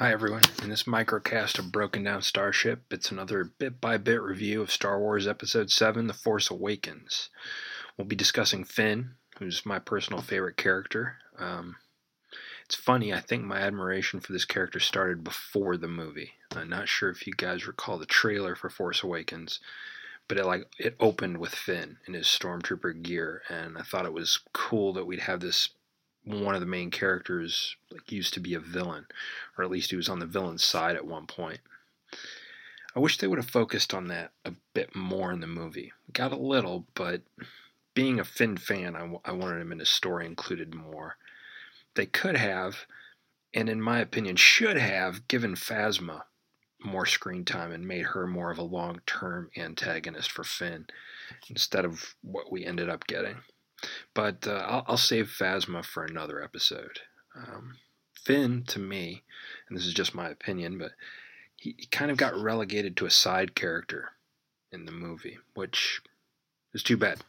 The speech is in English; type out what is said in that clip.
Hi, everyone. In this microcast of Broken Down Starship, it's another bit by bit review of Star Wars Episode 7 The Force Awakens. We'll be discussing Finn, who's my personal favorite character. Um, it's funny, I think my admiration for this character started before the movie. I'm not sure if you guys recall the trailer for Force Awakens, but it like it opened with Finn in his stormtrooper gear, and I thought it was cool that we'd have this one of the main characters used to be a villain, or at least he was on the villain's side at one point. I wish they would have focused on that a bit more in the movie. Got a little, but being a Finn fan, I, w- I wanted him in his story included more. They could have, and in my opinion, should have given Phasma more screen time and made her more of a long term antagonist for Finn instead of what we ended up getting. But uh, I'll, I'll, save Phasma for another episode. Um, Finn, to me, and this is just my opinion, but he, he kind of got relegated to a side character in the movie, which is too bad.